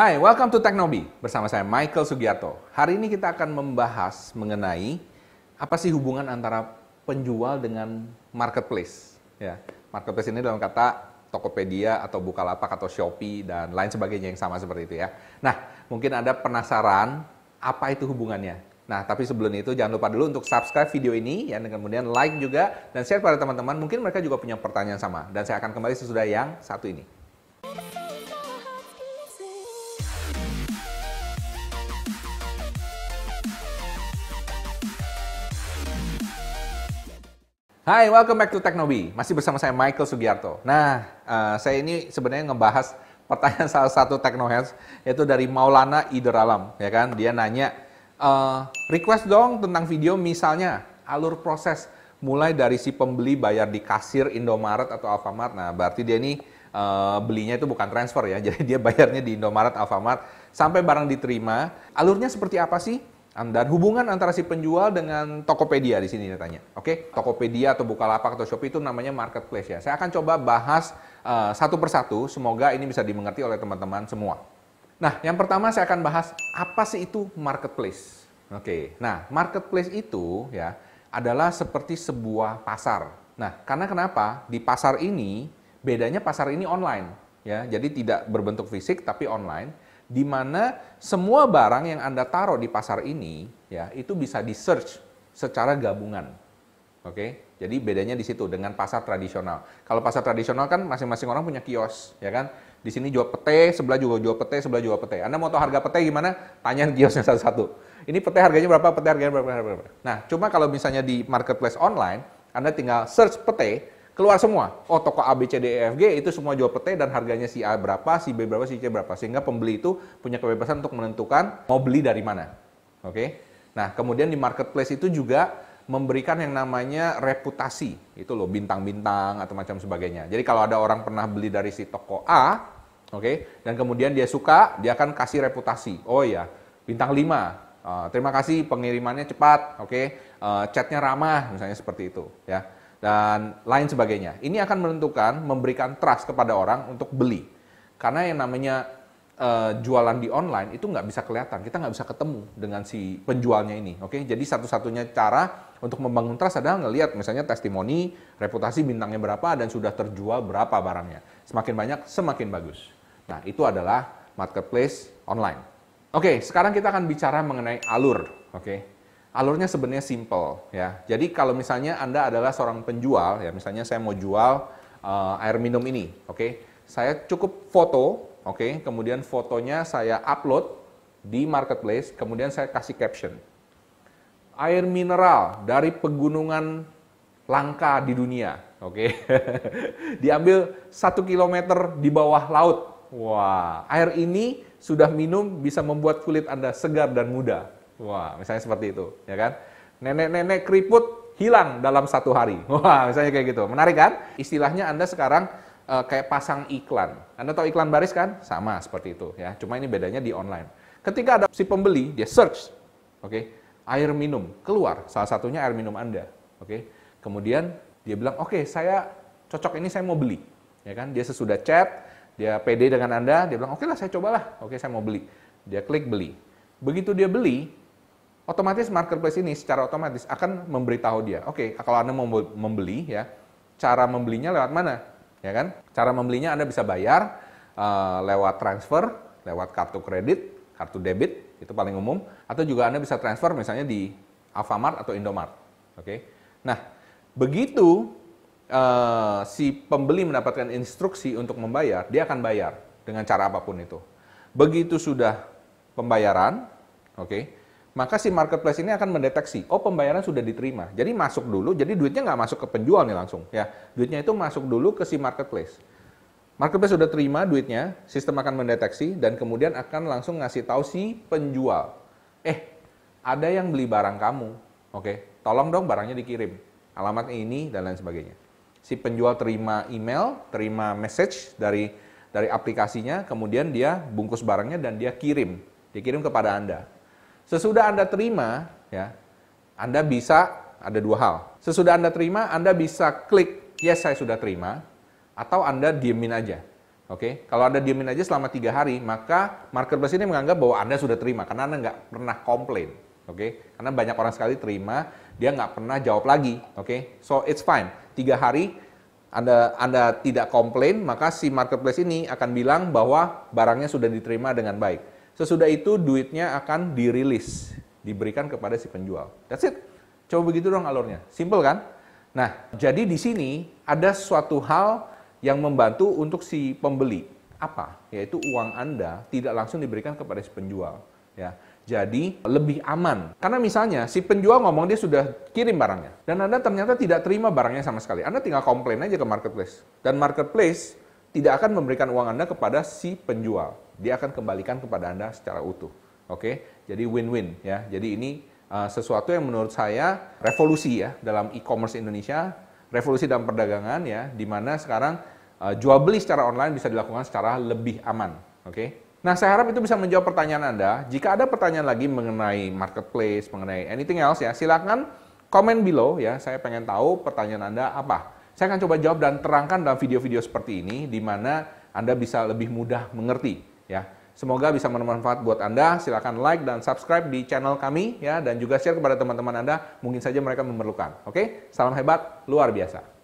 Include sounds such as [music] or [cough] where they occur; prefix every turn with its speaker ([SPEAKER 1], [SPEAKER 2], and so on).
[SPEAKER 1] Hai, welcome to Teknobi. Bersama saya Michael Sugiarto. Hari ini kita akan membahas mengenai apa sih hubungan antara penjual dengan marketplace. Ya, marketplace ini dalam kata Tokopedia atau Bukalapak atau Shopee dan lain sebagainya yang sama seperti itu ya. Nah, mungkin Anda penasaran apa itu hubungannya? Nah, tapi sebelum itu jangan lupa dulu untuk subscribe video ini ya dan kemudian like juga dan share pada teman-teman. Mungkin mereka juga punya pertanyaan sama dan saya akan kembali sesudah yang satu ini. Hai, welcome back to Teknobi. Masih bersama saya Michael Sugiarto. Nah, uh, saya ini sebenarnya ngebahas pertanyaan [laughs] salah satu Teknoheads, yaitu dari Maulana Ideralam, ya kan? Dia nanya, uh, request dong tentang video misalnya alur proses mulai dari si pembeli bayar di kasir Indomaret atau Alfamart. Nah, berarti dia ini uh, belinya itu bukan transfer ya, [laughs] jadi dia bayarnya di Indomaret, Alfamart sampai barang diterima. Alurnya seperti apa sih? Dan hubungan antara si penjual dengan Tokopedia di sini tanya. Oke, Tokopedia atau Bukalapak atau Shopee itu namanya marketplace ya. Saya akan coba bahas uh, satu persatu, semoga ini bisa dimengerti oleh teman-teman semua. Nah, yang pertama saya akan bahas apa sih itu marketplace. Oke, nah marketplace itu ya adalah seperti sebuah pasar. Nah, karena kenapa? Di pasar ini bedanya pasar ini online ya, jadi tidak berbentuk fisik tapi online di mana semua barang yang Anda taruh di pasar ini ya itu bisa di search secara gabungan. Oke. Jadi bedanya di situ dengan pasar tradisional. Kalau pasar tradisional kan masing-masing orang punya kios, ya kan? Di sini jual pete, sebelah juga jual pete, sebelah jual pete. Anda mau tahu harga pete gimana? Tanya kiosnya [laughs] satu-satu. Ini pete harganya berapa? Pete harganya berapa? berapa? Nah, cuma kalau misalnya di marketplace online, Anda tinggal search pete, keluar semua. Oh, toko A, B, C, D, E, F, G itu semua jual pete dan harganya si A berapa, si B berapa, si C berapa. Sehingga pembeli itu punya kebebasan untuk menentukan mau beli dari mana. Oke. Nah, kemudian di marketplace itu juga memberikan yang namanya reputasi. Itu loh, bintang-bintang atau macam sebagainya. Jadi kalau ada orang pernah beli dari si toko A, oke, okay, dan kemudian dia suka, dia akan kasih reputasi. Oh ya, bintang 5. Uh, terima kasih pengirimannya cepat, oke, okay, uh, chatnya ramah, misalnya seperti itu, ya dan lain sebagainya. Ini akan menentukan memberikan trust kepada orang untuk beli. Karena yang namanya uh, jualan di online itu nggak bisa kelihatan, kita nggak bisa ketemu dengan si penjualnya ini. Oke, okay? jadi satu-satunya cara untuk membangun trust adalah ngelihat misalnya testimoni, reputasi bintangnya berapa dan sudah terjual berapa barangnya. Semakin banyak, semakin bagus. Nah, itu adalah marketplace online. Oke, okay, sekarang kita akan bicara mengenai alur. Oke, okay? Alurnya sebenarnya simple ya. Jadi kalau misalnya Anda adalah seorang penjual ya, misalnya saya mau jual uh, air minum ini, oke. Okay? Saya cukup foto, oke, okay? kemudian fotonya saya upload di marketplace, kemudian saya kasih caption. Air mineral dari pegunungan langka di dunia, oke. Okay? [laughs] Diambil satu kilometer di bawah laut. Wah, air ini sudah minum bisa membuat kulit Anda segar dan muda. Wah, misalnya seperti itu, ya kan? Nenek-nenek keriput hilang dalam satu hari. [laughs] Wah, misalnya kayak gitu. Menarik kan? Istilahnya Anda sekarang uh, kayak pasang iklan. Anda tahu iklan baris kan? Sama seperti itu, ya. Cuma ini bedanya di online. Ketika ada si pembeli, dia search, oke, okay, air minum keluar. Salah satunya air minum Anda, oke. Okay? Kemudian dia bilang, oke, okay, saya cocok ini, saya mau beli, ya kan? Dia sesudah chat, dia pede dengan Anda, dia bilang, oke okay lah, saya cobalah, oke, okay, saya mau beli. Dia klik beli. Begitu dia beli, otomatis marketplace ini secara otomatis akan memberitahu dia, oke, okay, kalau Anda mau membeli ya, cara membelinya lewat mana? Ya kan? Cara membelinya Anda bisa bayar uh, lewat transfer, lewat kartu kredit, kartu debit, itu paling umum, atau juga Anda bisa transfer misalnya di Alfamart atau Indomart. Oke. Okay? Nah, begitu uh, si pembeli mendapatkan instruksi untuk membayar, dia akan bayar dengan cara apa pun itu. Begitu sudah pembayaran, oke, okay, maka si marketplace ini akan mendeteksi, oh pembayaran sudah diterima. Jadi masuk dulu, jadi duitnya nggak masuk ke penjual nih langsung. ya Duitnya itu masuk dulu ke si marketplace. Marketplace sudah terima duitnya, sistem akan mendeteksi, dan kemudian akan langsung ngasih tahu si penjual. Eh, ada yang beli barang kamu, oke, tolong dong barangnya dikirim. Alamatnya ini, dan lain sebagainya. Si penjual terima email, terima message dari dari aplikasinya, kemudian dia bungkus barangnya dan dia kirim. Dikirim kepada Anda Sesudah Anda terima, ya, Anda bisa ada dua hal. Sesudah Anda terima, Anda bisa klik yes saya sudah terima, atau Anda diemin aja. Oke, kalau Anda diemin aja selama tiga hari, maka marketplace ini menganggap bahwa Anda sudah terima karena Anda nggak pernah komplain. Oke, karena banyak orang sekali terima, dia nggak pernah jawab lagi. Oke, so it's fine. Tiga hari anda, Anda tidak komplain, maka si marketplace ini akan bilang bahwa barangnya sudah diterima dengan baik. Sesudah itu duitnya akan dirilis, diberikan kepada si penjual. That's it. Coba begitu dong alurnya. Simple kan? Nah, jadi di sini ada suatu hal yang membantu untuk si pembeli. Apa? Yaitu uang Anda tidak langsung diberikan kepada si penjual. Ya, jadi lebih aman. Karena misalnya si penjual ngomong dia sudah kirim barangnya dan Anda ternyata tidak terima barangnya sama sekali. Anda tinggal komplain aja ke marketplace. Dan marketplace tidak akan memberikan uang Anda kepada si penjual. Dia akan kembalikan kepada Anda secara utuh. Oke? Jadi win-win ya. Jadi ini uh, sesuatu yang menurut saya revolusi ya dalam e-commerce Indonesia, revolusi dalam perdagangan ya, di mana sekarang uh, jual beli secara online bisa dilakukan secara lebih aman. Oke? Nah, saya harap itu bisa menjawab pertanyaan Anda. Jika ada pertanyaan lagi mengenai marketplace, mengenai anything else ya, silakan komen below ya. Saya pengen tahu pertanyaan Anda apa. Saya akan coba jawab dan terangkan dalam video-video seperti ini di mana Anda bisa lebih mudah mengerti ya. Semoga bisa bermanfaat buat Anda. Silakan like dan subscribe di channel kami ya dan juga share kepada teman-teman Anda. Mungkin saja mereka memerlukan. Oke, salam hebat luar biasa.